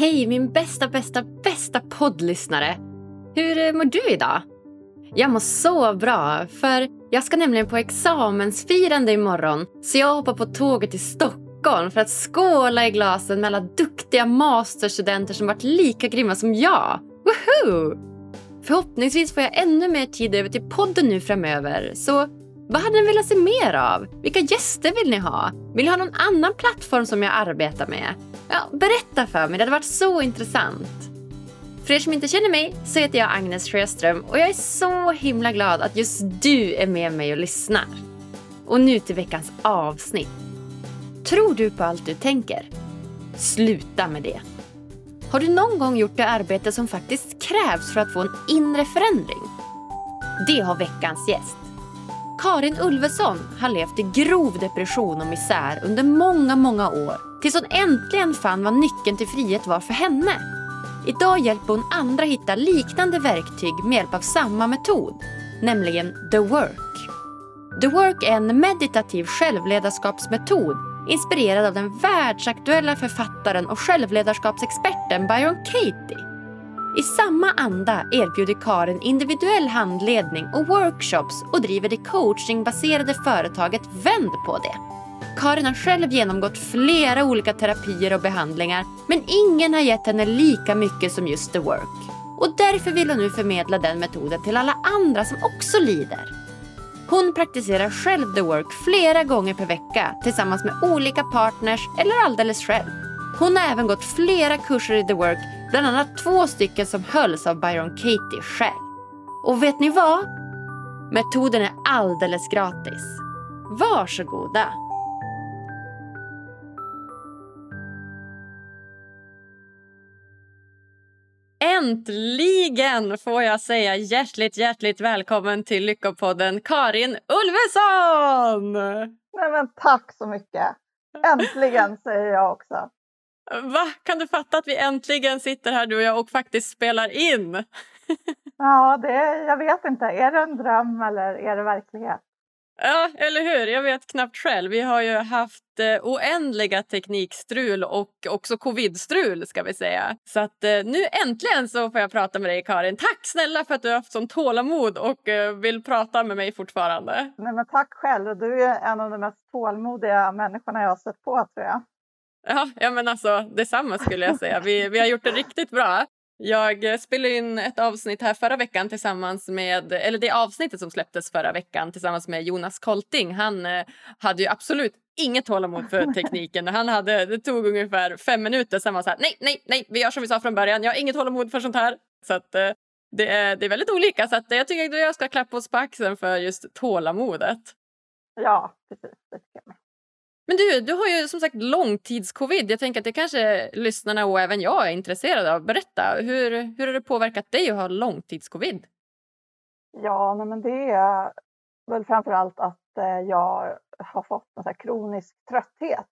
Hej min bästa, bästa, bästa poddlyssnare! Hur eh, mår du idag? Jag mår så bra, för jag ska nämligen på examensfirande imorgon så jag hoppar på tåget till Stockholm för att skåla i glasen med alla duktiga masterstudenter som varit lika grymma som jag. Woohoo! Förhoppningsvis får jag ännu mer tid över till podden nu framöver, så vad hade ni velat se mer av? Vilka gäster vill ni ha? Vill ni ha någon annan plattform som jag arbetar med? Ja, berätta för mig, det hade varit så intressant. För er som inte känner mig så heter jag Agnes Sjöström och jag är så himla glad att just du är med mig och lyssnar. Och nu till veckans avsnitt. Tror du på allt du tänker? Sluta med det. Har du någon gång gjort det arbete som faktiskt krävs för att få en inre förändring? Det har veckans gäst. Karin Ulveson har levt i grov depression och misär under många, många år tills hon äntligen fann vad nyckeln till frihet var för henne. Idag hjälper hon andra hitta liknande verktyg med hjälp av samma metod, nämligen The Work. The Work är en meditativ självledarskapsmetod inspirerad av den världsaktuella författaren och självledarskapsexperten Byron Katie. I samma anda erbjuder Karin individuell handledning och workshops och driver det coachingbaserade företaget Vänd på det. Karin har själv genomgått flera olika terapier och behandlingar men ingen har gett henne lika mycket som just the work. Och därför vill hon nu förmedla den metoden till alla andra som också lider. Hon praktiserar själv the work flera gånger per vecka tillsammans med olika partners eller alldeles själv. Hon har även gått flera kurser i the work, bland annat två stycken som hölls av Byron Katie själv. Och vet ni vad? Metoden är alldeles gratis. Varsågoda! Äntligen får jag säga hjärtligt, hjärtligt välkommen till Lyckopodden Karin Ulveson! Nej, men tack så mycket! Äntligen säger jag också. Va? Kan du fatta att vi äntligen sitter här du och jag och faktiskt spelar in? ja, det, jag vet inte. Är det en dröm eller är det verklighet? Ja, eller hur? Jag vet knappt själv. Vi har ju haft eh, oändliga teknikstrul och också covidstrul ska vi säga. Så att eh, nu äntligen så får jag prata med dig Karin. Tack snälla för att du har haft sån tålamod och eh, vill prata med mig fortfarande. Nej, men tack själv. Du är en av de mest tålmodiga människorna jag har sett på tror jag. Ja, ja men alltså detsamma skulle jag säga. Vi, vi har gjort det riktigt bra. Jag spelade in ett avsnitt här förra veckan tillsammans med, eller det avsnittet som släpptes förra veckan tillsammans med Jonas Kolting. Han eh, hade ju absolut inget tålamod för tekniken. Han hade, det tog ungefär fem minuter, sen var så här, nej, nej, nej, vi gör som vi sa från början. Jag har inget tålamod för sånt här. Så att, eh, det, är, det är väldigt olika. Så att, jag tycker att jag ska klappa oss på axeln för just tålamodet. Ja, precis. Det tycker jag men du, du har ju som sagt långtidscovid. Jag tänker att det kanske lyssnarna och även jag är intresserade av. Berätta, hur, hur har det påverkat dig att ha långtidscovid? Ja, men det är väl framför allt att eh, jag har fått en kronisk trötthet.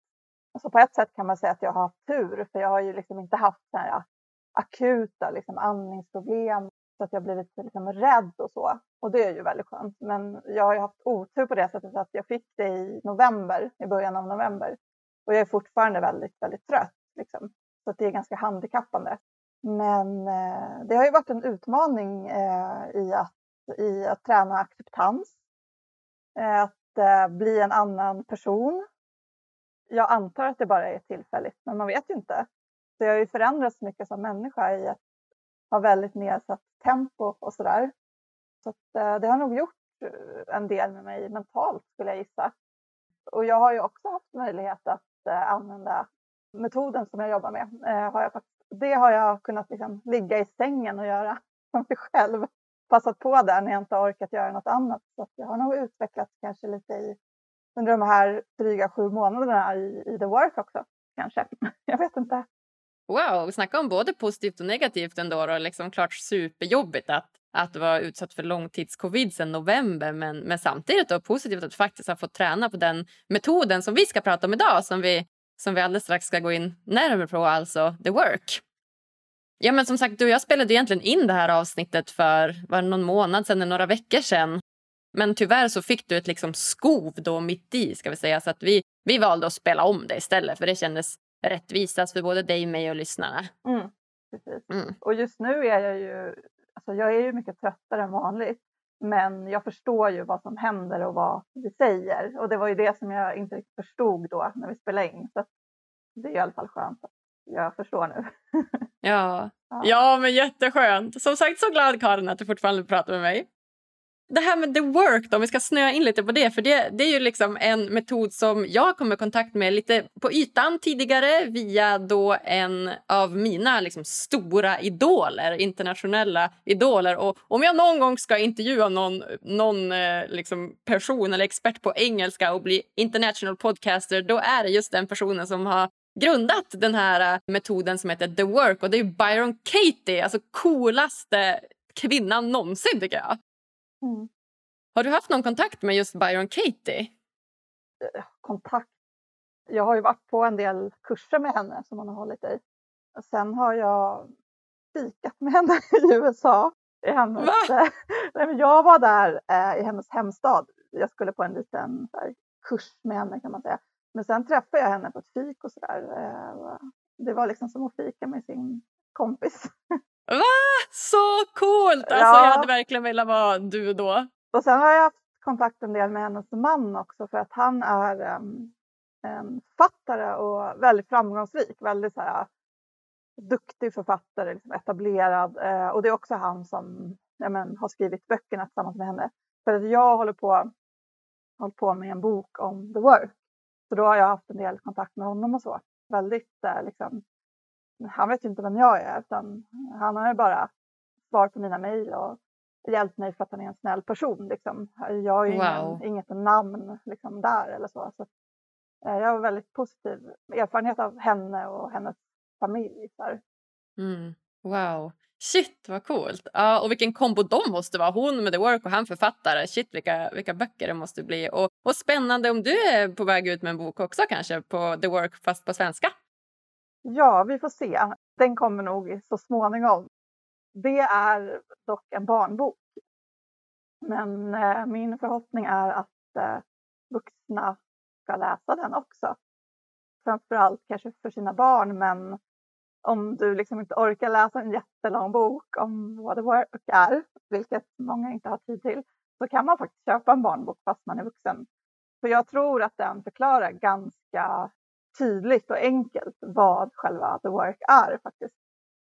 Alltså på ett sätt kan man säga att jag har haft tur, för jag har ju liksom inte haft så här akuta liksom andningsproblem så att jag blivit liksom rädd och så. Och det är ju väldigt skönt. Men jag har ju haft otur på det sättet att jag fick det i november, i början av november. Och jag är fortfarande väldigt, väldigt trött. Liksom. Så att det är ganska handikappande. Men eh, det har ju varit en utmaning eh, i, att, i att träna acceptans. Eh, att eh, bli en annan person. Jag antar att det bara är tillfälligt, men man vet ju inte. Så jag har ju förändrats mycket som människa i att har väldigt nedsatt tempo och sådär. Så att, eh, det har nog gjort eh, en del med mig mentalt skulle jag gissa. Och jag har ju också haft möjlighet att eh, använda metoden som jag jobbar med. Eh, har jag det har jag kunnat liksom ligga i sängen och göra för mig själv. Passat på där när jag inte orkat göra något annat. Så jag har nog utvecklats kanske lite i, under de här dryga sju månaderna i, i The Work också. Kanske. Jag vet inte. Wow, snacka om både positivt och negativt ändå. Och liksom klart superjobbigt att, att vara utsatt för långtidscovid sedan november. Men, men samtidigt då positivt att faktiskt ha fått träna på den metoden som vi ska prata om idag. Som vi, som vi alldeles strax ska gå in närmare på, alltså the work. Ja, men som sagt, du och jag spelade egentligen in det här avsnittet för var någon månad sedan, några veckor sedan. Men tyvärr så fick du ett liksom skov då mitt i, ska vi säga. Så att vi, vi valde att spela om det istället, för det kändes rättvisast för både dig, mig och lyssnarna. Mm, precis. Mm. Och just nu är jag ju, alltså jag är ju mycket tröttare än vanligt. Men jag förstår ju vad som händer och vad vi säger. Och det var ju det som jag inte riktigt förstod då när vi spelade in. Så det är i alla fall skönt att jag förstår nu. Ja. Ja. ja, men jätteskönt. Som sagt, så glad Karin att du fortfarande pratar med mig. Det här med the work, då, om vi ska snöa in lite på det, för det, det är ju liksom en metod som jag kom i kontakt med lite på ytan tidigare via då en av mina liksom stora idoler, internationella idoler. Och om jag någon gång ska intervjua någon, någon eh, liksom person eller expert på engelska och bli international podcaster, då är det just den personen som har grundat den här eh, metoden som heter The Work och det är Byron Katie, alltså coolaste kvinnan någonsin tycker jag. Mm. Har du haft någon kontakt med just Byron Katie? Kontakt. Jag har ju varit på en del kurser med henne som hon har hållit i. Sen har jag fikat med henne i USA. I hennes, Va? Nej, men jag var där eh, i hennes hemstad. Jag skulle på en liten här, kurs med henne kan man säga. Men sen träffade jag henne på ett fik och sådär. Eh, det var liksom som att fika med sin kompis. Va? Så coolt! Alltså, Ja. Jag hade verkligen velat vara du då. Och sen har jag haft kontakt en del med hennes man också för att han är em, en författare och väldigt framgångsrik. Väldigt så här, duktig författare, liksom etablerad. Eh, och det är också han som ja, men, har skrivit böckerna tillsammans med henne. För att jag håller på, håller på med en bok om the work. Så då har jag haft en del kontakt med honom och så. Väldigt eh, liksom, han vet ju inte vem jag är utan han har ju bara svar på mina mejl och hjälpt mig för att han är en snäll person. Liksom. Jag har ju Wow. ingen, inget namn liksom, där eller så. så eh, jag har väldigt positiv erfarenhet av henne och hennes familj. Mm. Wow. Shit, vad coolt. Ja, och vilken kombo de måste vara. Hon med The Work och han författare. Shit, vilka, vilka böcker det måste bli. Och, och spännande om du är på väg ut med en bok också kanske på The Work fast på svenska. Ja, vi får se. Den kommer nog så småningom. Det är dock en barnbok. Men eh, min förhoppning är att eh, vuxna ska läsa den också. Framförallt kanske för sina barn, men om du liksom inte orkar läsa en jättelång bok om vad det work är, vilket många inte har tid till, så kan man faktiskt köpa en barnbok fast man är vuxen. För jag tror att den förklarar ganska tydligt och enkelt vad själva the work är faktiskt.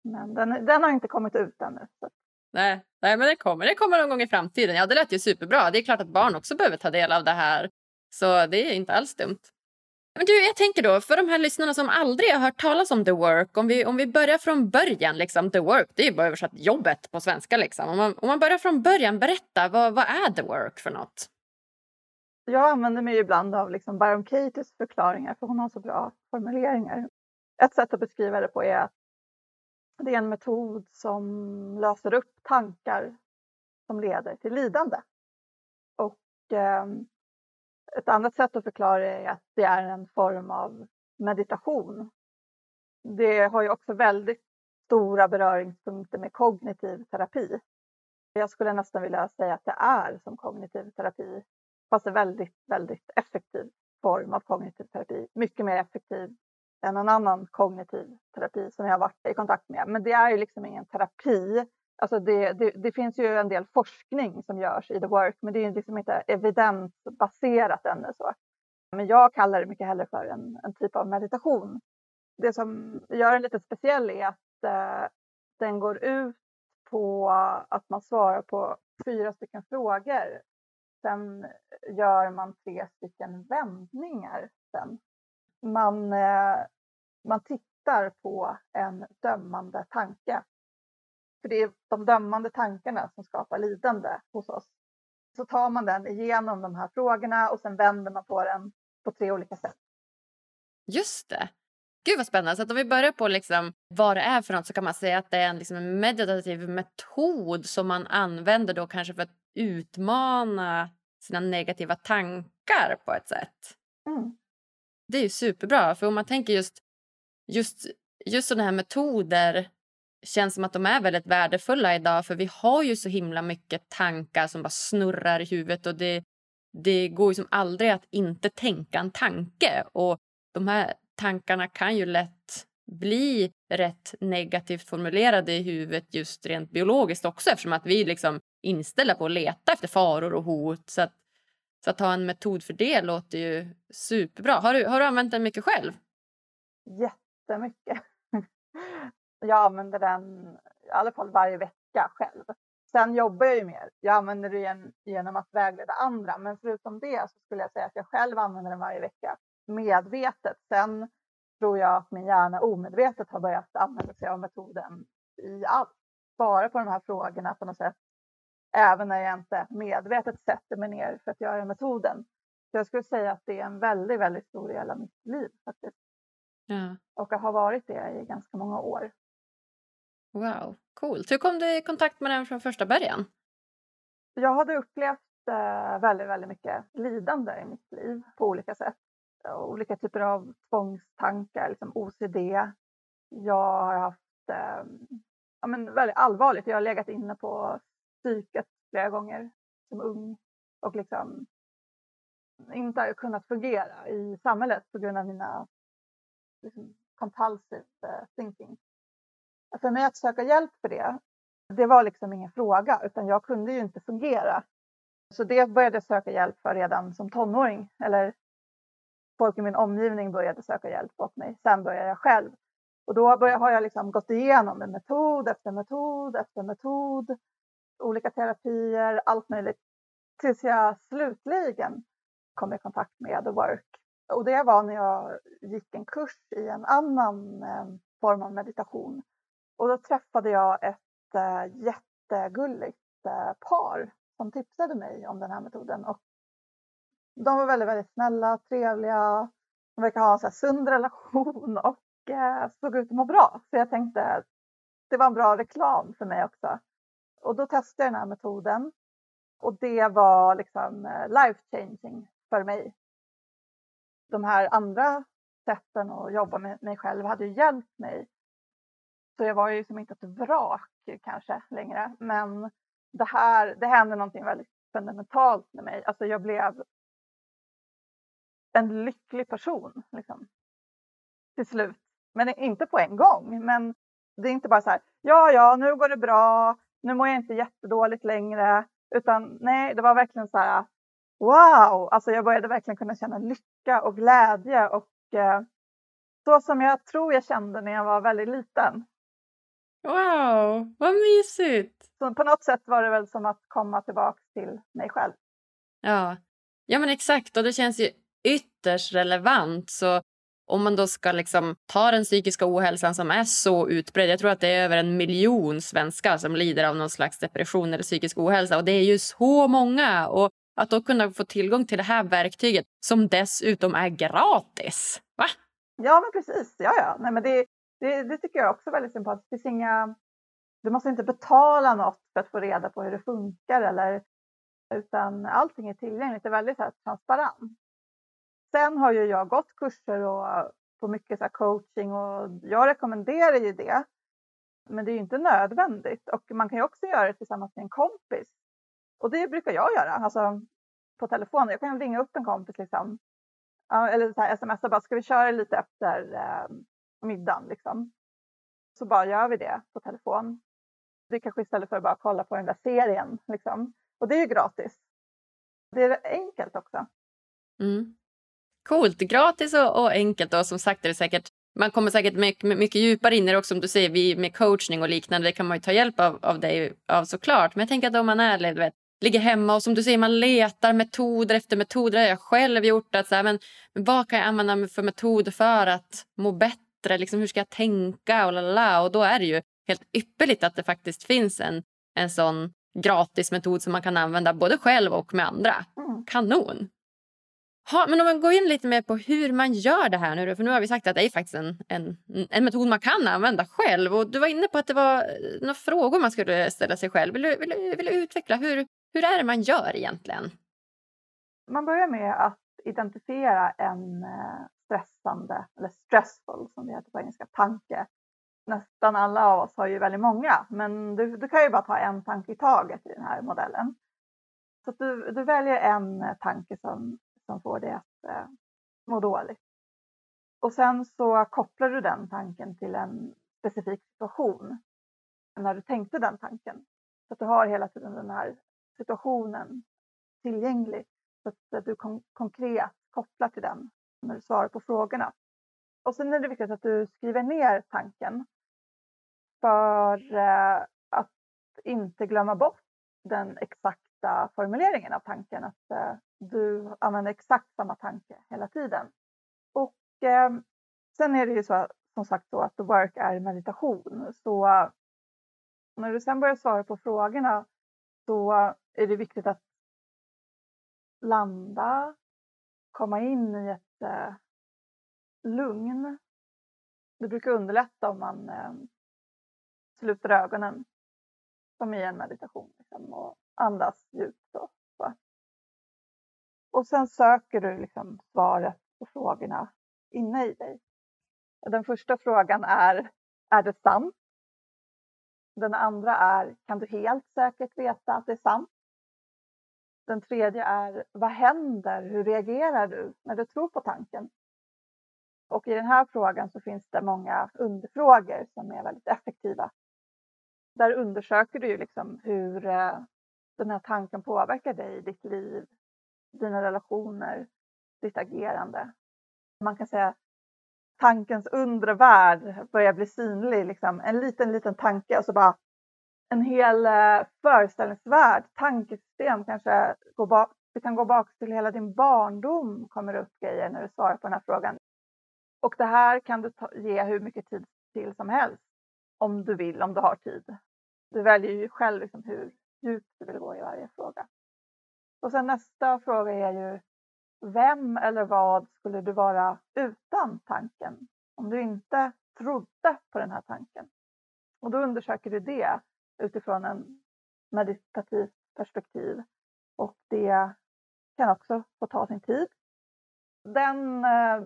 Men den, den har inte kommit ut ännu. Så. Nej, nej, men det kommer. Det kommer någon gång i framtiden. Ja, det lät ju superbra. Det är klart att barn också behöver ta del av det här. Så det är inte alls dumt. Men du, jag tänker då, för de här lyssnarna som aldrig har hört talas om The Work, om vi, om vi börjar från början, liksom, The Work, det är ju bara översatt jobbet på svenska. Liksom. Om, man, om man börjar från början, berätta, vad, vad är The Work för något? Jag använder mig ibland av liksom Byron Katies förklaringar för hon har så bra formuleringar. Ett sätt att beskriva det på är att det är en metod som löser upp tankar som leder till lidande. Och eh, ett annat sätt att förklara det är att det är en form av meditation. Det har ju också väldigt stora beröringspunkter med kognitiv terapi. Jag skulle nästan vilja säga att det är som kognitiv terapi, fast en väldigt, väldigt effektiv form av kognitiv terapi. Mycket mer effektiv än en annan kognitiv terapi som jag har varit i kontakt med. Men det är ju liksom ingen terapi. Alltså det, det, det finns ju en del forskning som görs i the work, men det är liksom inte evidensbaserat ännu. Så. Men jag kallar det mycket hellre för en, en typ av meditation. Det som gör den lite speciell är att eh, den går ut på att man svarar på fyra stycken frågor. Sen gör man tre stycken vändningar sen. Man, eh, man tittar på en dömande tanke. För det är de dömande tankarna som skapar lidande hos oss. Så tar man den igenom de här frågorna och sen vänder man på den på tre olika sätt. Just det. Gud vad spännande. Så att om vi börjar på liksom vad det är för något så kan man säga att det är en, liksom en meditativ metod som man använder då kanske för att utmana sina negativa tankar på ett sätt. Mm. Det är ju superbra. För om man tänker just, just, just sådana här metoder känns som att de är väldigt värdefulla idag för vi har ju så himla mycket tankar som bara snurrar i huvudet och det, det går ju som aldrig att inte tänka en tanke. Och de här tankarna kan ju lätt bli rätt negativt formulerade i huvudet just rent biologiskt också eftersom att vi liksom inställda på att leta efter faror och hot. Så att, så att ha en metod för det låter ju superbra. Har du, har du använt den mycket själv? Jättemycket. Jag använder den i alla fall varje vecka själv. Sen jobbar jag ju mer. Jag använder den genom att vägleda andra. Men förutom det så skulle jag säga att jag själv använder den varje vecka medvetet. Sen tror jag att min hjärna omedvetet har börjat använda sig av metoden i allt. Svara på de här frågorna på något sätt. Även när jag inte medvetet sätter mig ner för att göra metoden. Så jag skulle säga att det är en väldigt, väldigt stor del av mitt liv faktiskt. Ja. Och har varit det i ganska många år. Wow, coolt. Hur kom du i kontakt med den från första början? Jag hade upplevt eh, väldigt, väldigt mycket lidande i mitt liv på olika sätt. Olika typer av tvångstankar, liksom OCD. Jag har haft eh, ja, men väldigt allvarligt. Jag har legat inne på psyket flera gånger som ung och liksom inte har kunnat fungera i samhället på grund av mina liksom, compulsive eh, thinking. Alltså, för mig att söka hjälp för det, det var liksom ingen fråga utan jag kunde ju inte fungera. Så det började jag söka hjälp för redan som tonåring. Eller folk i min omgivning började söka hjälp åt mig. Sen började jag själv. Och då har jag liksom gått igenom en metod efter metod efter metod. Olika terapier, allt möjligt. Tills jag slutligen kom i kontakt med The Work. Och det var när jag gick en kurs i en annan eh, form av meditation. Och då träffade jag ett eh, jättegulligt eh, par som tipsade mig om den här metoden. Och de var väldigt, väldigt snälla, trevliga. De verkar ha en så här sund relation och eh, såg ut att må bra. Så jag tänkte att det var en bra reklam för mig också. Och då testade jag den här metoden. Och det var liksom eh, life changing för mig. De här andra sätten att jobba med mig själv hade ju hjälpt mig så jag var ju som inte ett vrak kanske längre. Men det här, det hände någonting väldigt fundamentalt med mig. Alltså jag blev en lycklig person liksom. Till slut. Men inte på en gång. Men det är inte bara så här, ja, ja, nu går det bra, nu mår jag inte jättedåligt längre. Utan nej, det var verkligen så här, wow, alltså jag började verkligen kunna känna lycka och glädje och eh, så som jag tror jag kände när jag var väldigt liten. Wow, vad mysigt! Så på något sätt var det väl som att komma tillbaka till mig själv. Ja, ja men exakt. Och det känns ju ytterst relevant. Så om man då ska liksom ta den psykiska ohälsan som är så utbredd. Jag tror att det är över en miljon svenskar som lider av någon slags depression eller psykisk ohälsa. Och det är ju så många. Och att då kunna få tillgång till det här verktyget som dessutom är gratis. Va? Ja, men precis. Ja, ja. Nej, men det, det, det, tycker jag också är väldigt sympatiskt. Det finns inga, du måste inte betala något för att få reda på hur det funkar eller, utan allting är tillgängligt. Det är väldigt här, transparent. Sen har ju jag gått kurser och äh, på mycket så här, coaching och jag rekommenderar ju det. Men det är ju inte nödvändigt och man kan ju också göra det tillsammans med en kompis. Och det brukar jag göra, alltså på telefon. Jag kan ringa upp en kompis liksom. Eller så här, smsa bara, ska vi köra lite efter eh, middagen liksom. Så bara gör vi det på telefon. Det är kanske istället för att bara kolla på den där serien liksom. Och det är ju gratis. Det är enkelt också. Mm. Coolt, gratis och, och, enkelt och som sagt är det säkert man kommer säkert mycket, mycket djupare in i det också som du säger, vi med coachning och liknande, det kan man ju ta hjälp av, av dig av såklart. Men jag tänker att om man är, vet, ligger hemma och som du säger, man letar metoder efter metoder. Det har jag själv gjort. Att så här, men, men vad kan jag använda för metoder för att må bättre? Liksom, hur ska jag tänka? Och, lalala. och då är det ju helt ypperligt att det faktiskt finns en, en sån gratis metod som man kan använda både själv och med andra. Mm. Kanon! Ha, men om man går in lite mer på hur man gör det här nu för nu har vi sagt att det är faktiskt en, en, en metod man kan använda själv och du var inne på att det var eh, några frågor man skulle ställa sig själv. Vill du, vill du, vill du utveckla hur, hur är det man gör egentligen? Man börjar med att identifiera en eh, stressande, eller stressful som det heter på engelska, tanke. Nästan alla av oss har ju väldigt många, men du, du kan ju bara ta en tanke i taget i den här modellen. Så du, du väljer en tanke som, som får dig att eh, må dåligt. Och sen så kopplar du den tanken till en specifik situation när du tänkte den tanken. Så att du har hela tiden den här situationen tillgänglig så att eh, du kon konkret kopplar till den när du svarar på frågorna. Och sen är det viktigt att du skriver ner tanken för eh, att inte glömma bort den exakta formuleringen av tanken. Att eh, du använder exakt samma tanke hela tiden. Och eh, sen är det ju så som sagt så att the work är meditation. Så eh, när du sen börjar svara på frågorna så är det viktigt att landa, komma in i ett eh, lugn. Det brukar underlätta om man eh, sluter ögonen som i en meditation liksom, och andas djupt. Och, så. och sen söker du liksom svaret på frågorna inne i dig. Den första frågan är, är det sant? Den andra är, kan du helt säkert veta att det är sant? Den tredje är, vad händer? Hur reagerar du när du tror på tanken? Och i den här frågan så finns det många underfrågor som är väldigt effektiva. Där undersöker du ju liksom hur eh, den här tanken påverkar dig, ditt liv, dina relationer, ditt agerande. Man kan säga tankens undre värld börjar bli synlig. Liksom. En liten, liten tanke och så bara en hel eh, föreställningsvärld, tankesystem kanske går bak, det kan gå bak till hela din barndom kommer det upp grejer när du svarar på den här frågan. Och det här kan du ta, ge hur mycket tid till som helst om du vill, om du har tid. Du väljer ju själv liksom hur djupt du vill gå i varje fråga. Och sen nästa fråga är ju vem eller vad skulle du vara utan tanken? Om du inte trodde på den här tanken. Och då undersöker du det utifrån en meditativt perspektiv. Och det kan också få ta sin tid. Den eh,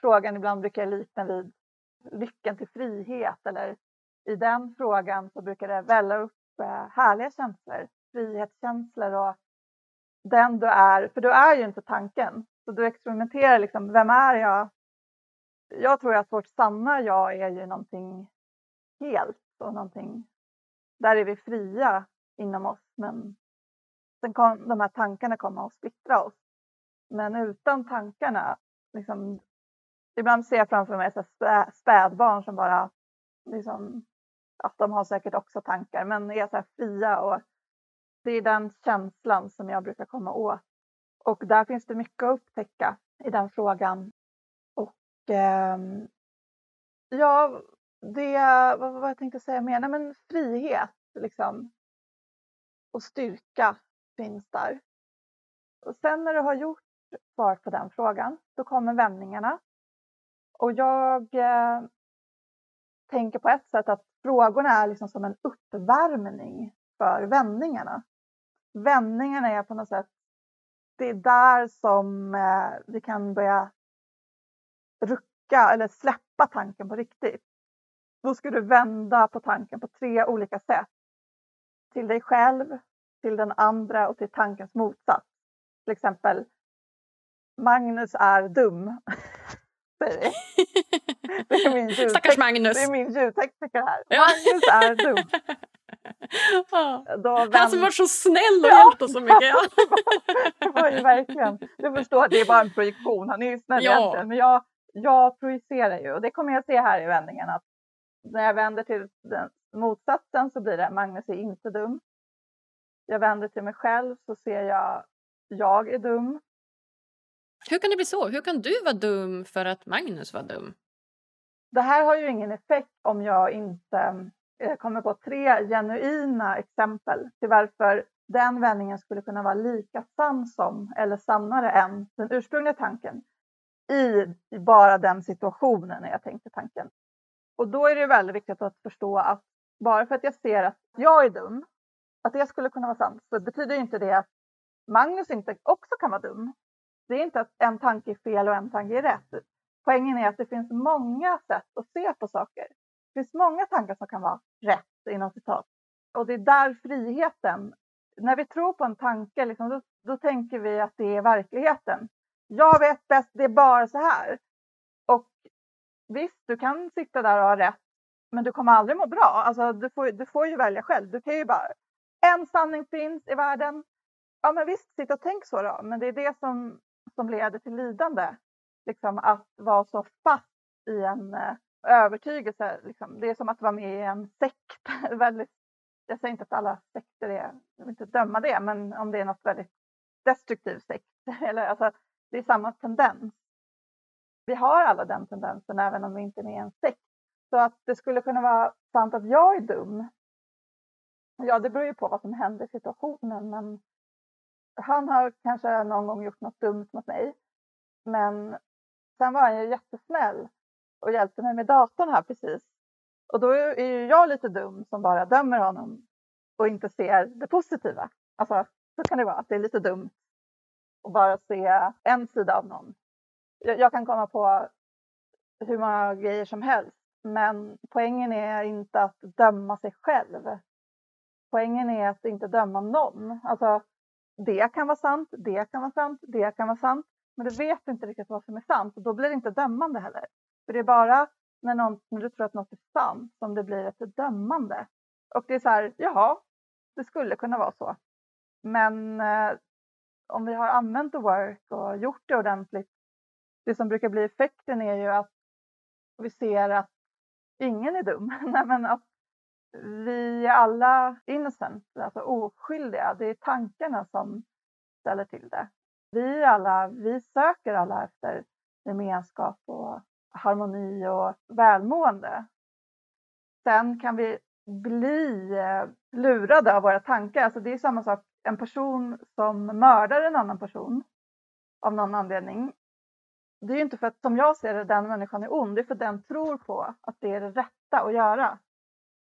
frågan ibland brukar jag likna vid lyckan till frihet eller i den frågan så brukar det välla upp härliga känslor, frihetskänslor och den du är, för du är ju inte tanken. Så du experimenterar liksom, vem är jag? Jag tror att vårt sanna jag är ju någonting helt och någonting, där är vi fria inom oss men sen kom de här tankarna komma och splittra oss. Men utan tankarna, liksom, ibland ser jag framför mig så spä, spädbarn som bara liksom, att de har säkert också tankar men är så här fria och det är den känslan som jag brukar komma åt. Och där finns det mycket att upptäcka i den frågan. Och eh, ja, det, vad var jag tänkte säga mer? Nej, men frihet liksom. Och styrka finns där. Och sen när du har gjort svar på den frågan, då kommer vändningarna. Och jag eh, tänker på ett sätt att frågorna är liksom som en uppvärmning för vändningarna vändningarna är på något sätt, det är där som eh, vi kan börja rucka eller släppa tanken på riktigt. Då ska du vända på tanken på tre olika sätt. Till dig själv, till den andra och till tankens motsats. Till exempel, Magnus är dum. Det är min Stackars Magnus. Det är min ljudtekniker här. Ja. Magnus är dum. Då Han som var så snäll och ja. hjälpte oss så mycket. Ja. det var ju verkligen. Du förstår, det är bara en projektion. Han är ju snäll ja. egentligen. Men jag, jag projicerar ju och det kommer jag se här i vändningen att när jag vänder till den motsatsen så blir det Magnus är inte dum. Jag vänder till mig själv så ser jag jag är dum. Hur kan det bli så? Hur kan du vara dum för att Magnus var dum? Det här har ju ingen effekt om jag inte eh, kommer på tre genuina exempel till varför den vändningen skulle kunna vara lika sann som eller sannare än den ursprungliga tanken i bara den situationen när jag tänkte tanken. Och då är det väldigt viktigt att förstå att bara för att jag ser att jag är dum, att det skulle kunna vara sant, så betyder inte det att Magnus inte också kan vara dum. Det är inte att en tanke är fel och en tanke är rätt. Poängen är att det finns många sätt att se på saker. Det finns många tankar som kan vara rätt inom citat. Och det är där friheten, när vi tror på en tanke, liksom, då, då tänker vi att det är verkligheten. Jag vet bäst, det är bara så här. Och visst, du kan sitta där och ha rätt, men du kommer aldrig må bra. Alltså, du, får, du får ju välja själv. Du kan ju bara, en sanning finns i världen. Ja, men visst, sitta och tänk så då. Men det är det som, som leder till lidande. Liksom att vara så fast i en eh, övertygelse. Liksom. Det är som att vara med i en sekt. väldigt, jag säger inte att alla sekter är, jag vill inte döma det, men om det är något väldigt destruktiv sekt. Eller, alltså, det är samma tendens. Vi har alla den tendensen även om vi inte är med i en sekt. Så att det skulle kunna vara sant att jag är dum. Ja, det beror ju på vad som händer i situationen, men han har kanske någon gång gjort något dumt mot mig. Men sen var han ju jättesnäll och hjälpte mig med datorn här precis. Och då är ju jag lite dum som bara dömer honom och inte ser det positiva. Alltså, så kan det vara, att det är lite dumt att bara se en sida av någon. Jag, jag kan komma på hur många grejer som helst, men poängen är inte att döma sig själv. Poängen är att inte döma någon. Alltså, det kan vara sant, det kan vara sant, det kan vara sant. Men du vet inte riktigt vad som är sant och då blir det inte dömande heller. För det är bara när, någon, när du tror att något är sant som det blir ett dömande. Och det är så här, jaha, det skulle kunna vara så. Men eh, om vi har använt the work och gjort det ordentligt, det som brukar bli effekten är ju att vi ser att ingen är dum. Nej, men att vi är alla innocent, alltså oskyldiga. Det är tankarna som ställer till det. Vi alla, vi söker alla efter gemenskap och harmoni och välmående. Sen kan vi bli eh, lurade av våra tankar. Alltså det är samma sak, en person som mördar en annan person av någon anledning. Det är ju inte för att, som jag ser det, den människan är ond. Det är för att den tror på att det är det rätta att göra.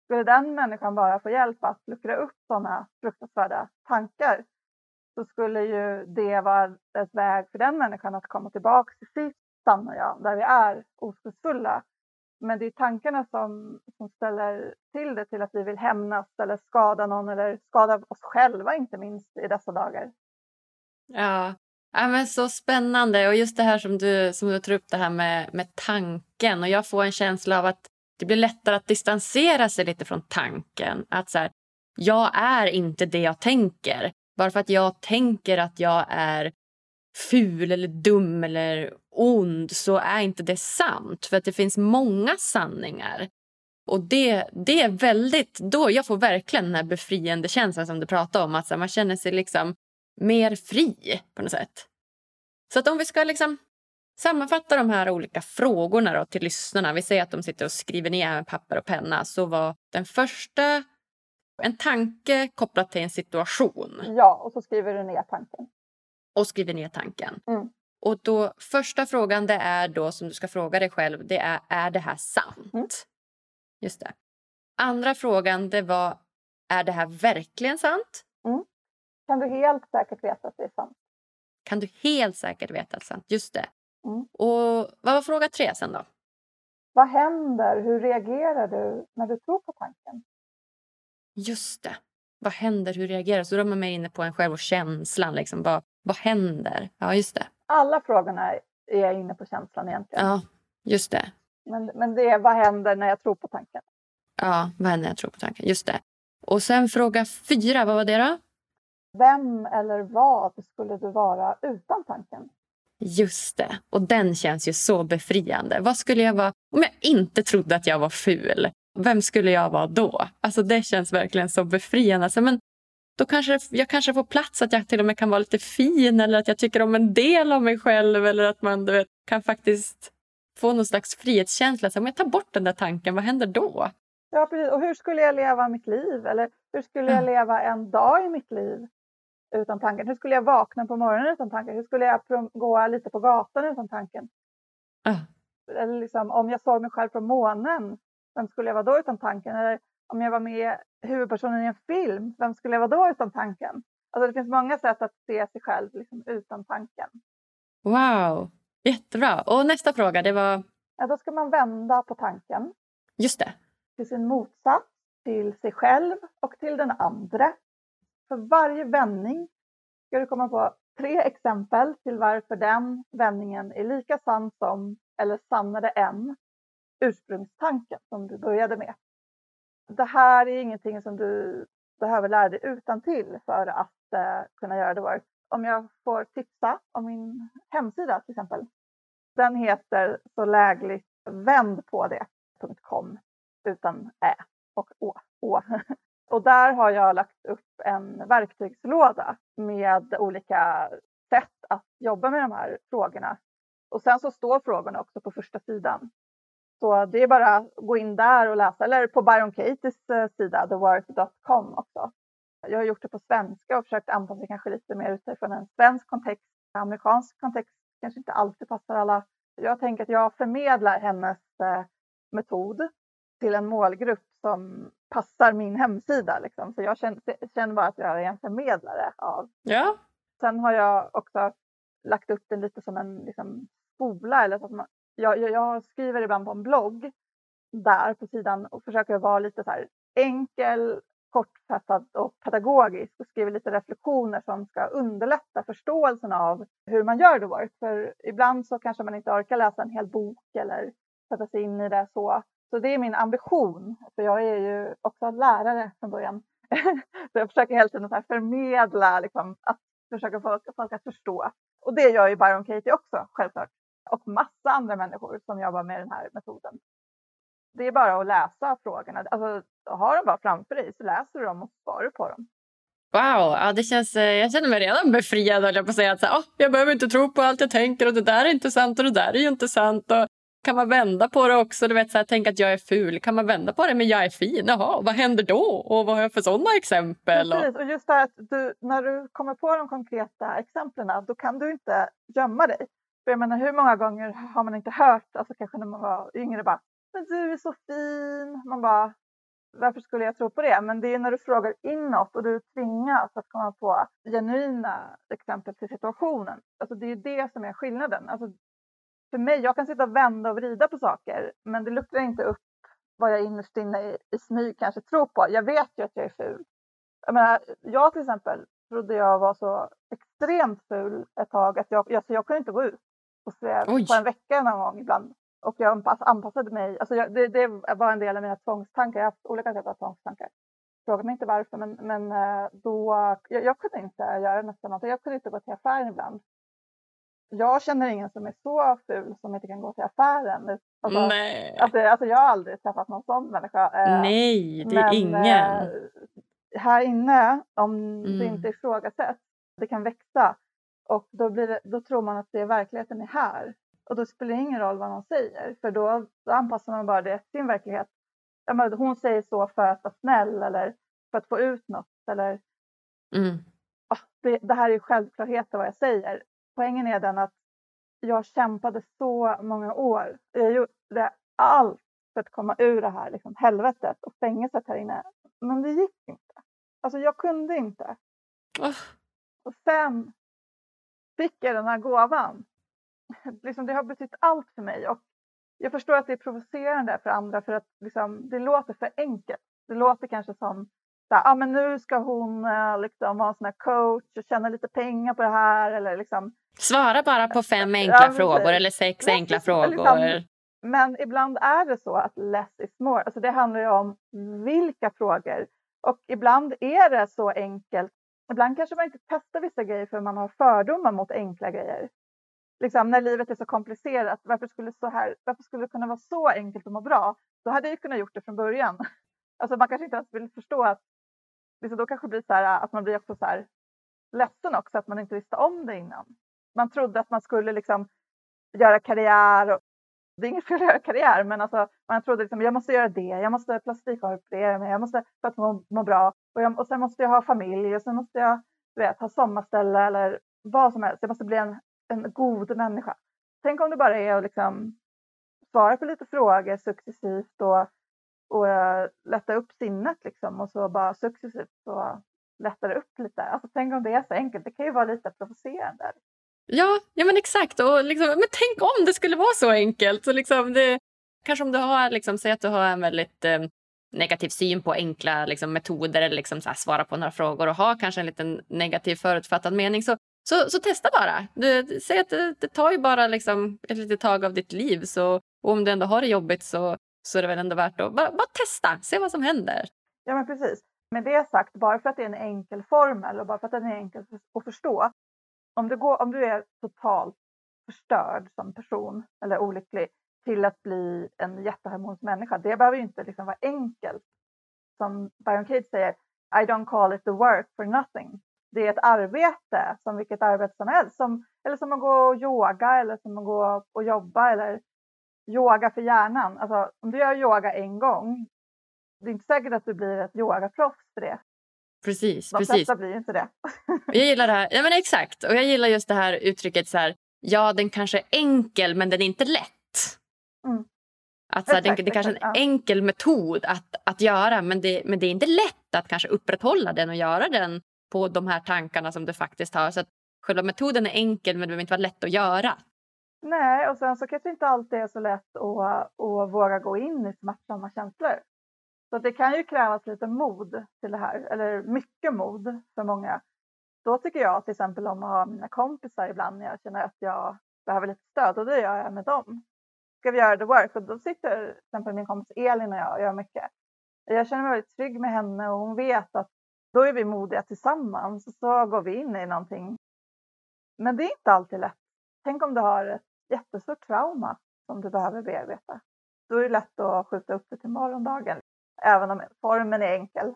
Skulle den människan bara få hjälp att luckra upp sådana fruktansvärda tankar så skulle ju det vara ett väg för den människan att komma tillbaka till sitt sanna jag, där vi är oskuldsfulla. Men det är tankarna som, som ställer till det till att vi vill hämnas eller skada någon eller skada oss själva inte minst i dessa dagar. Ja, ja men så spännande. Och just det här som du, som du tar upp det här med, med tanken. Och jag får en känsla av att det blir lättare att distansera sig lite från tanken. Att så här, jag är inte det jag tänker. Bara för att jag tänker att jag är ful eller dum eller ond så är inte det sant. För att det finns många sanningar. Och det, det är väldigt... Då Jag får verkligen den här befriande känslan som du pratade om. Att man känner sig liksom mer fri på något sätt. Så att om vi ska liksom sammanfatta de här olika frågorna då till lyssnarna. Vi säger att de sitter och skriver ner med papper och penna. Så var den första en tanke kopplat till en situation. Ja, och så skriver du ner tanken. Och skriver ner tanken. Mm. Och då första frågan det är då som du ska fråga dig själv, det är är det här sant? Mm. Just det. Andra frågan det var är det här verkligen sant? Mm. Kan du helt säkert veta att det är sant? Kan du helt säkert veta att det är sant? Just det. Mm. Och vad var fråga tre sen då? Vad händer? Hur reagerar du när du tror på tanken? Just det. Vad händer? Hur reagerar? Så då är man mer inne på en själv och känslan. Liksom. Vad, vad händer? Ja, just det. Alla frågorna är jag inne på känslan egentligen. Ja, just det. Men, men det är vad händer när jag tror på tanken? Ja, vad händer när jag tror på tanken? Just det. Och sen fråga fyra, vad var det då? Vem eller vad skulle du vara utan tanken? Just det. Och den känns ju så befriande. Vad skulle jag vara om jag inte trodde att jag var ful? Vem skulle jag vara då? Alltså Det känns verkligen så befriande. Alltså, men då kanske jag kanske får plats att jag till och med kan vara lite fin eller att jag tycker om en del av mig själv eller att man du vet, kan faktiskt få någon slags frihetskänsla. Så om jag tar bort den där tanken, vad händer då? Ja, precis. Och hur skulle jag leva mitt liv? Eller hur skulle jag leva en dag i mitt liv utan tanken? Hur skulle jag vakna på morgonen utan tanken? Hur skulle jag gå lite på gatan utan tanken? Uh. Eller liksom, om jag såg mig själv på månen, vem skulle jag vara då utan tanken? Eller om jag var med huvudpersonen i en film, vem skulle jag vara då utan tanken? Alltså det finns många sätt att se sig själv liksom utan tanken. Wow, jättebra. Och nästa fråga, det var? Ja, då ska man vända på tanken. Just det. Till sin motsats, till sig själv och till den andra. För varje vändning ska du komma på tre exempel till varför den vändningen är lika sann som, eller sannare än, ursprungstanken som du började med. Det här är ingenting som du behöver lära dig utan till för att eh, kunna göra det work. Om jag får tipsa om min hemsida till exempel. Den heter så lägligt vänd på det.com utan ä och å. å. Och där har jag lagt upp en verktygslåda med olika sätt att jobba med de här frågorna. Och sen så står frågorna också på första sidan. Så det är bara att gå in där och läsa, eller på Byron Katies eh, sida, thework.com också. Jag har gjort det på svenska och försökt anpassa det kanske lite mer utifrån en svensk kontext. Amerikansk kontext kanske inte alltid passar alla. Jag tänker att jag förmedlar hennes eh, metod till en målgrupp som passar min hemsida. Liksom. Så jag känner, känner, bara att jag är en förmedlare av. Ja. Sen har jag också lagt upp det lite som en liksom, skola. Eller så att man, jag, jag, skriver ibland på en blogg där på sidan och försöker vara lite så här enkel, kortfattad och pedagogisk och skriver lite reflektioner som ska underlätta förståelsen av hur man gör the work. För ibland så kanske man inte orkar läsa en hel bok eller sätta sig in i det så. Så det är min ambition, för jag är ju också lärare från början. så jag försöker hela tiden så förmedla, liksom, att försöka få folk att förstå. Och det gör ju Byron Katie också, självklart. Och massa andra människor som jobbar med den här metoden. Det är bara att läsa frågorna. Alltså, har dem bara framför dig så läser du dem och svarar på dem. Wow, ja, det känns, eh, jag känner mig redan befriad. Jag, på att säga att så, oh, jag behöver inte tro på allt jag tänker och det där är inte sant och det där är ju inte sant. Och kan man vända på det också? Du vet, så här, tänk att jag är ful. Kan man vända på det men jag är fin? Jaha, vad händer då? Och vad har jag för sådana exempel? Precis, och just det här att du, när du kommer på de konkreta exemplen då kan du inte gömma dig. För jag menar, hur många gånger har man inte hört, alltså kanske när man var yngre, bara men du är så fin. Man bara, varför skulle jag tro på det? Men det är när du frågar inåt och du tvingas att komma på genuina exempel till situationen. Alltså det är det som är skillnaden. Alltså för mig, jag kan sitta och vända och vrida på saker, men det luckrar inte upp vad jag innerst inne i, i smyg kanske tror på. Jag vet ju att jag är ful. Jag, menar, jag till exempel trodde jag var så extremt ful ett tag att jag, alltså jag kunde inte gå ut och se på en vecka någon gång ibland. Och jag anpassade mig. Alltså jag, det, det, var en del av mina tvångstankar. Jag har haft olika typer av tvångstankar. Fråga mig inte varför, men, men eh, då, jag, jag kunde inte göra nästan något. Jag kunde inte gå till affären ibland jag känner ingen som är så ful som inte kan gå till affären. Alltså, Nej. Alltså, alltså jag har aldrig träffat någon sån människa. Eh, Nej, det är men, ingen. Eh, här inne, om mm. det inte ifrågasätts, det kan växa och då, blir det, då tror man att det är verkligheten är här. Och då spelar det ingen roll vad någon säger, för då, då anpassar man bara det till sin verklighet. Menar, hon säger så för att vara snäll eller för att få ut något. Eller, mm. det, det, här är självklarheter vad jag säger poängen är den att jag kämpade så många år. Jag gjorde allt för att komma ur det här liksom, helvetet och fängelset här inne. Men det gick inte. Alltså jag kunde inte. Oh. Och sen fick jag den här gåvan. Liksom, det har betytt allt för mig. Och jag förstår att det är provocerande för andra för att liksom, det låter för enkelt. Det låter kanske som så ah, men nu ska hon eh, liksom, vara en sån här coach och tjäna lite pengar på det här. Eller, liksom, Svara bara på fem enkla ja, frågor eller sex ja, enkla frågor. Liksom, men ibland är det så att less is more. Alltså det handlar ju om vilka frågor. Och ibland är det så enkelt. Ibland kanske man inte testar vissa grejer för man har fördomar mot enkla grejer. Liksom, när livet är så komplicerat, varför skulle, så här, varför skulle det kunna vara så enkelt att må bra? Då hade jag kunnat gjort det från början. Alltså man kanske inte ens vill förstå att liksom, då kanske blir så här, att man blir också så här ledsen också att man inte visste om det innan man trodde att man skulle liksom göra karriär. Och, det är inget fel att göra karriär, men alltså, man trodde liksom, jag måste göra det, jag måste plastikoperera mig, jag måste för att må, må bra och, jag, och sen måste jag ha familj och sen måste jag vet, ha sommarställe eller vad som helst. Jag måste bli en, en god människa. Tänk om det bara är att liksom svara på lite frågor successivt och, och eh, uh, lätta upp sinnet liksom och så bara successivt så lättar det upp lite. Alltså, tänk om det är så enkelt. Det kan ju vara lite provocerande. Ja, ja men exakt. Och liksom, men tänk om det skulle vara så enkelt. Så liksom det, kanske om du har, liksom, säg att du har en väldigt eh, negativ syn på enkla liksom, metoder eller liksom, så här, svara på några frågor och har kanske en liten negativ förutfattad mening. Så, så, så testa bara. Du, säg att det, det tar ju bara liksom, ett litet tag av ditt liv så Och om du ändå har det jobbigt så, så är det väl ändå värt att bara, bara testa, se vad som händer. Ja, men precis. Med det sagt, bara för att det är en enkel formel och bara för att den är enkel att förstå. Om du, går, om du är totalt förstörd som person eller olycklig till att bli en jätteharmonisk människa. Det behöver ju inte liksom vara enkelt. Som Byron Katie säger, I don't call it the work for nothing. Det är ett arbete som vilket arbete som helst. Som, eller som att gå och yoga eller som att gå och jobba eller yoga för hjärnan. Alltså, om du gör yoga en gång, det är inte säkert att du blir ett yogaproffs för det. Precis. De precis. flesta blir inte det. jag gillar det här. Ja, men exakt. Och jag gillar just det här uttrycket så här, ja den kanske är enkel men den är inte lätt. Mm. Att så här, exakt, det, det är kanske är en ja. enkel metod att, att göra men det, men det är inte lätt att kanske upprätthålla den och göra den på de här tankarna som du faktiskt har. Så att själva metoden är enkel men det behöver inte vara lätt att göra. Nej, och sen så kanske inte alltid är så lätt att, att våga gå in i smärtsamma känslor. Så det kan ju krävas lite mod till det här, eller mycket mod för många. Då tycker jag till exempel om att ha mina kompisar ibland när jag känner att jag behöver lite stöd och det gör jag med dem. Ska vi göra the work? Och då sitter till exempel min kompis Elin och jag och gör mycket. Jag känner mig väldigt trygg med henne och hon vet att då är vi modiga tillsammans och så går vi in i någonting. Men det är inte alltid lätt. Tänk om du har ett jättestort trauma som du behöver bearbeta. Då är det lätt att skjuta upp det till morgondagen, även om formen är enkel.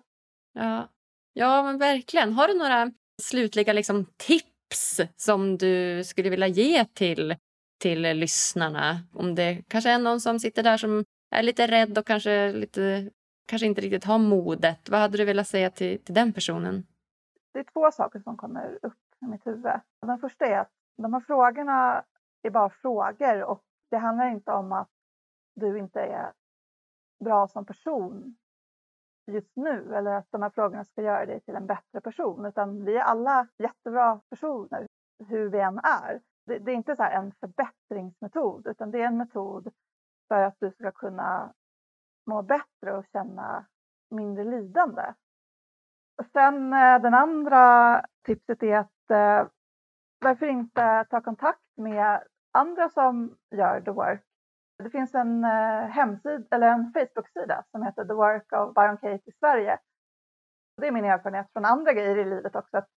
Ja, ja men verkligen. Har du några slutliga liksom, tips som du skulle vilja ge till, till lyssnarna? Om det kanske är någon som sitter där som är lite rädd och kanske, lite, kanske inte riktigt har modet. Vad hade du velat säga till, till den personen? Det är två saker som kommer upp i mitt huvud. Den första är att de här frågorna är bara frågor och det handlar inte om att du inte är bra som person just nu eller att de här frågorna ska göra dig till en bättre person utan vi är alla jättebra personer hur vi än är. Det, det är inte så en förbättringsmetod utan det är en metod för att du ska kunna må bättre och känna mindre lidande. Och sen eh, den andra tipset är att eh, varför inte ta kontakt med andra som gör the work. Det finns en eh, hemsida eller en Facebook-sida som heter The Work of Byron Kate i Sverige. Det är min erfarenhet från andra grejer i livet också. Att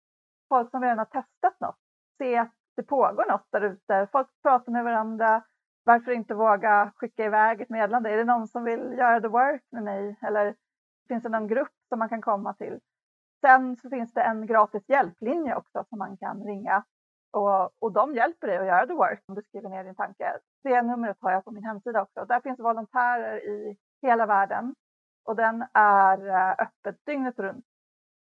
folk som redan har testat något, se att det pågår något där ute. Folk pratar med varandra. Varför inte våga skicka iväg ett meddelande? Är det någon som vill göra the work med mig? Eller finns det någon grupp som man kan komma till? Sen så finns det en gratis hjälplinje också som man kan ringa och, och de hjälper dig att göra the work om du skriver ner din tanke. Det numret har jag på min hemsida också. Där finns volontärer i hela världen och den är eh, öppet dygnet runt.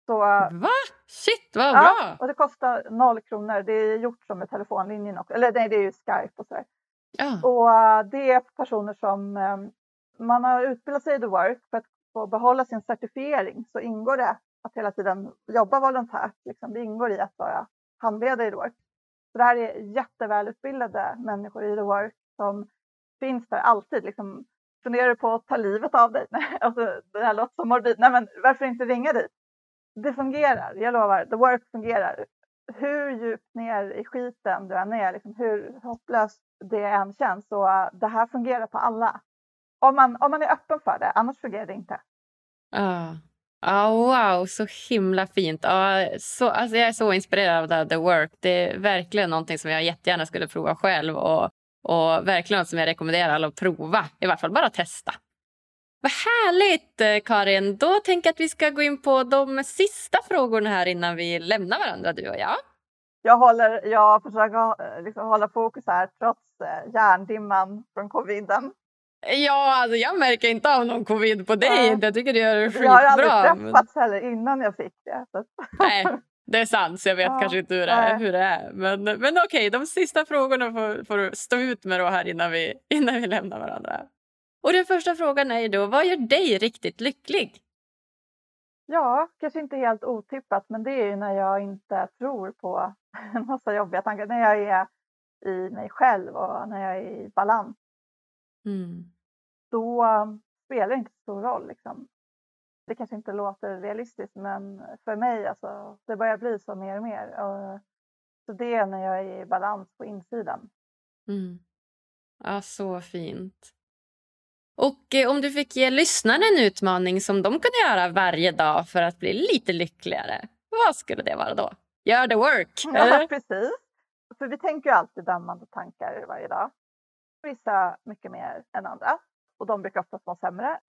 Så, Va? Shit, vad bra! Ja, och det kostar noll kronor. Det är gjort som med telefonlinjen också. Eller nej, det är ju Skype och sådär. Ja. Och eh, det är personer som eh, man har utbildat sig i the work för att få behålla sin certifiering så ingår det att hela tiden jobba volontärt. Liksom. Det ingår i att vara handledare i the work. Så det här är jättevälutbildade människor i The Work som finns där alltid. Liksom, funderar du på att ta livet av dig? alltså, det här låter så morbid. Nej, men varför inte ringa dit? Det fungerar, jag lovar. The Work fungerar. Hur djupt ner i skiten du än är, liksom, hur hopplöst det än känns, så uh, det här fungerar på alla. Om man, om man är öppen för det, annars fungerar det inte. Uh. Oh, wow, så himla fint. Oh, så, alltså jag är så inspirerad av The Work. Det är verkligen någonting som jag jättegärna skulle prova själv och, och verkligen något som jag rekommenderar alla att prova. I varje fall bara testa. Vad härligt, eh, Karin. Då tänker jag att vi ska gå in på de sista frågorna här innan vi lämnar varandra, du och jag. Jag, håller, jag försöker eh, liksom hålla fokus här trots eh, hjärndimman från coviden. Ja, alltså jag märker inte av någon covid på dig. Ja. Jag tycker du gör det skitbra. Jag har aldrig träffats heller innan jag fick det. Nej, det är sant. Så jag vet ja. kanske inte hur det är. Hur det är. Men, men okej, de sista frågorna får, får, du stå ut med då här innan vi, innan vi lämnar varandra. Och den första frågan är då, vad gör dig riktigt lycklig? Ja, kanske inte helt otippat, men det är ju när jag inte tror på en massa jobbiga tankar. När jag är i mig själv och när jag är i balans. Mm då spelar det inte så stor roll. Liksom. Det kanske inte låter realistiskt men för mig alltså, det börjar bli så mer och mer. Och, så det är när jag är i balans på insidan. Mm. Ja, så fint. Och eh, om du fick ge lyssnarna en utmaning som de kunde göra varje dag för att bli lite lyckligare, vad skulle det vara då? Gör the work! Ja, precis. För vi tänker ju alltid dömande tankar varje dag. Vissa mycket mer än andra och de brukar oftast vara sämre.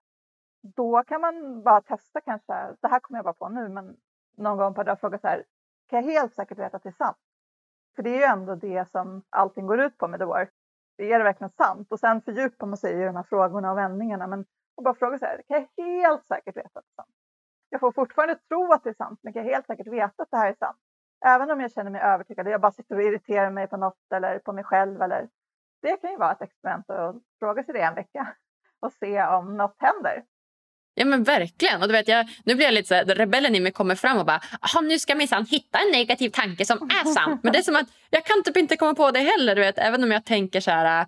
Då kan man bara testa kanske, det här kommer jag bara på nu, men någon gång per dag fråga så här, kan jag helt säkert veta att det är sant? För det är ju ändå det som allting går ut på med the work. Är det verkligen sant? Och sen fördjupar man sig i de här frågorna och vändningarna. Men och bara fråga så här, kan jag helt säkert veta att det är sant? Jag får fortfarande tro att det är sant, men kan jag helt säkert veta att det här är sant? Även om jag känner mig övertygad, jag bara sitter och irriterar mig på något eller på mig själv. Eller, det kan ju vara ett experiment att fråga sig det en vecka och se om något händer. Ja men verkligen. Och du vet, jag, nu blir jag lite så här, rebellen i mig kommer fram och bara nu ska jag minsann hitta en negativ tanke som är sann. Men det är som att jag kan typ inte komma på det heller. Du vet, även om jag tänker så här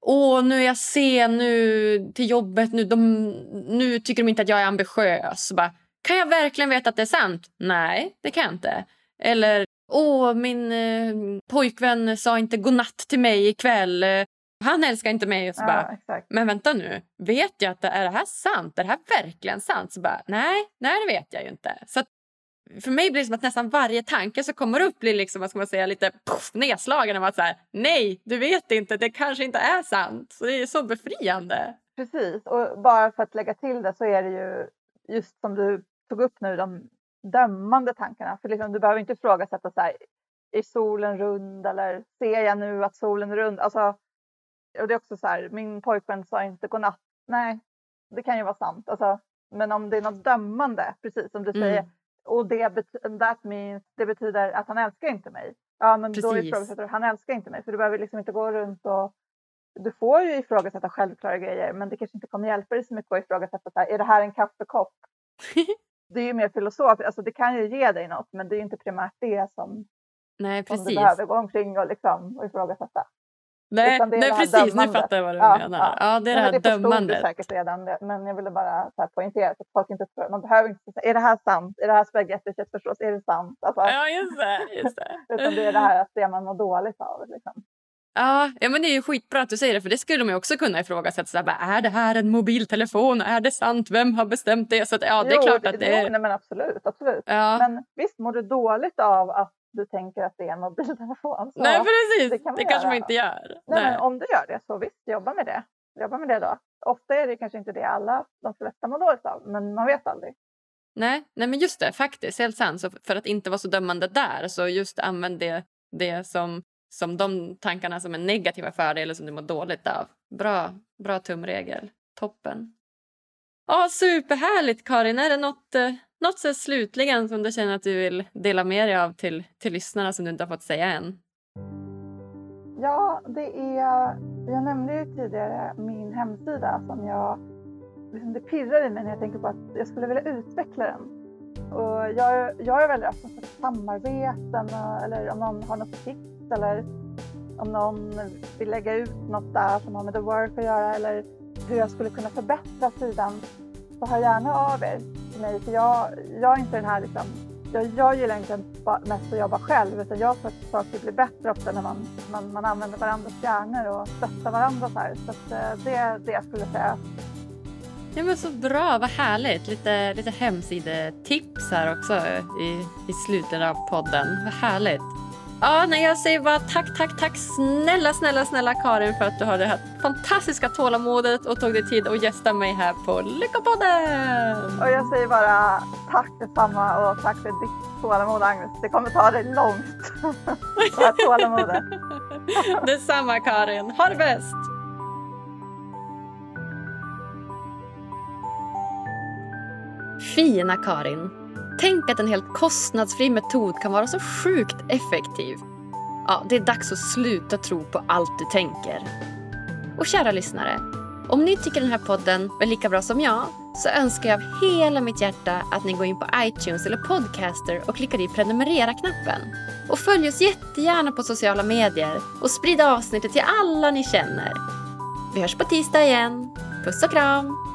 Åh, nu är jag sen nu till jobbet. Nu, de, nu tycker de inte att jag är ambitiös. Bara, kan jag verkligen veta att det är sant? Nej, det kan jag inte. Eller, åh, min eh, pojkvän sa inte godnatt till mig ikväll. Han älskar inte mig. Och så Ja, bara, exakt. men vänta nu, vet jag att det är det här sant? Är det här verkligen sant? Så bara, nej, nej det vet jag ju inte. Så för mig blir det som att nästan varje tanke som kommer upp blir liksom, vad ska man säga, lite puff, nedslagen av att så här, nej, du vet inte, det kanske inte är sant. Så det är så befriande. Precis, och bara för att lägga till det så är det ju just som du tog upp nu, de dömande tankarna. För liksom, du behöver inte ifrågasätta så här, är solen rund eller ser jag nu att solen är rund? Alltså, och det är också så här, min pojkvän sa inte godnatt. Nej, det kan ju vara sant. Alltså, men om det är något dömande, precis som du Mm. säger, och det, bet- that means, det betyder att han älskar inte mig. Ja, men då Precis. ifrågasätter du, han älskar inte mig. För du behöver liksom inte gå runt och du får ju ifrågasätta självklara grejer, men det kanske inte kommer hjälpa dig så mycket att ifrågasätta, så här, är det här en kaffekopp? det är ju mer filosofiskt, alltså det kan ju ge dig något, men det är ju inte primärt det som, Nej, som du precis. behöver gå omkring och, liksom, och ifrågasätta. Nej, det nej det precis. Nu dömande. fattar jag vad du Ja, menar. ja. Ja, det är det här men det dömandet. säkert redan, det- men jag ville bara så här poängtera så att folk inte tror, man behöver inte säga, är det här sant? Är det här spagetti köttfärssås? Är det sant? Alltså, Ja, just det. Just det. Utan det är det här att det man mår dåligt av. Liksom. Ja, ja, men det är ju skitbra att du säger det, för det skulle man ju också kunna ifrågasätta. Så här, bara, är det här en mobiltelefon? Är det sant? Vem har bestämt det? Så att, ja, det är Jo, klart att det jo, är... nej, men absolut, absolut. Ja. Men visst, mår du dåligt av att du tänker att det är en mobiltelefon? Så, Nej, precis. det Det, kan man kanske man inte gör. nej, Nej. Men om du gör det, så visst, jobba med det. Jobba med det då. Ofta är det kanske inte det alla, de flesta mår dåligt av, men man vet aldrig. Nej, nej, men just det, faktiskt. Helt sant. Så för att inte vara så dömande där, så just använd det, det som, som de tankarna som är negativa för dig eller som du mår dåligt av. Bra, bra tumregel. Toppen. Ja, superhärligt, Karin. Är det något, eh, något så slutligen som du känner att du vill dela med dig av till, till lyssnarna som du inte har fått säga än? Ja, det är, jag nämnde ju tidigare min hemsida som jag, liksom det pirrar i mig när jag tänker på att jag skulle vilja utveckla den. Och jag, jag är väldigt öppen för samarbeten eller om någon har något tips eller om någon vill lägga ut något där som har med the work att göra eller hur jag skulle kunna förbättra sidan så hör gärna av er till mig för jag, jag är inte den här liksom jag, jag gillar inte mest att jobba själv utan jag tror att saker blir bättre ofta när man, man, man använder varandras hjärnor och stöttar varandra så här. Så att, eh, det är det jag skulle säga. Ja, men så bra, vad härligt. Lite, lite hemsidetips här också i, i slutet av podden. Vad härligt. Ja, nej, jag säger bara tack, tack, tack snälla, snälla, snälla Karin för att du har det här fantastiska tålamodet och tog dig tid att gästa mig här på Lyckopodden. Och jag säger bara tack detsamma och tack för ditt tålamod Agnes. Det kommer ta dig långt. det här tålamodet. Detsamma Karin. Ha det bäst! Fina Karin. Tänk att en helt kostnadsfri metod kan vara så sjukt effektiv. Ja, det är dags att sluta tro på allt du tänker. Och kära lyssnare, om ni tycker den här podden är lika bra som jag så önskar jag av hela mitt hjärta att ni går in på iTunes eller Podcaster och klickar i prenumerera-knappen. Och följ oss jättegärna på sociala medier och sprid avsnittet till alla ni känner. Vi hörs på tisdag igen. Puss och kram!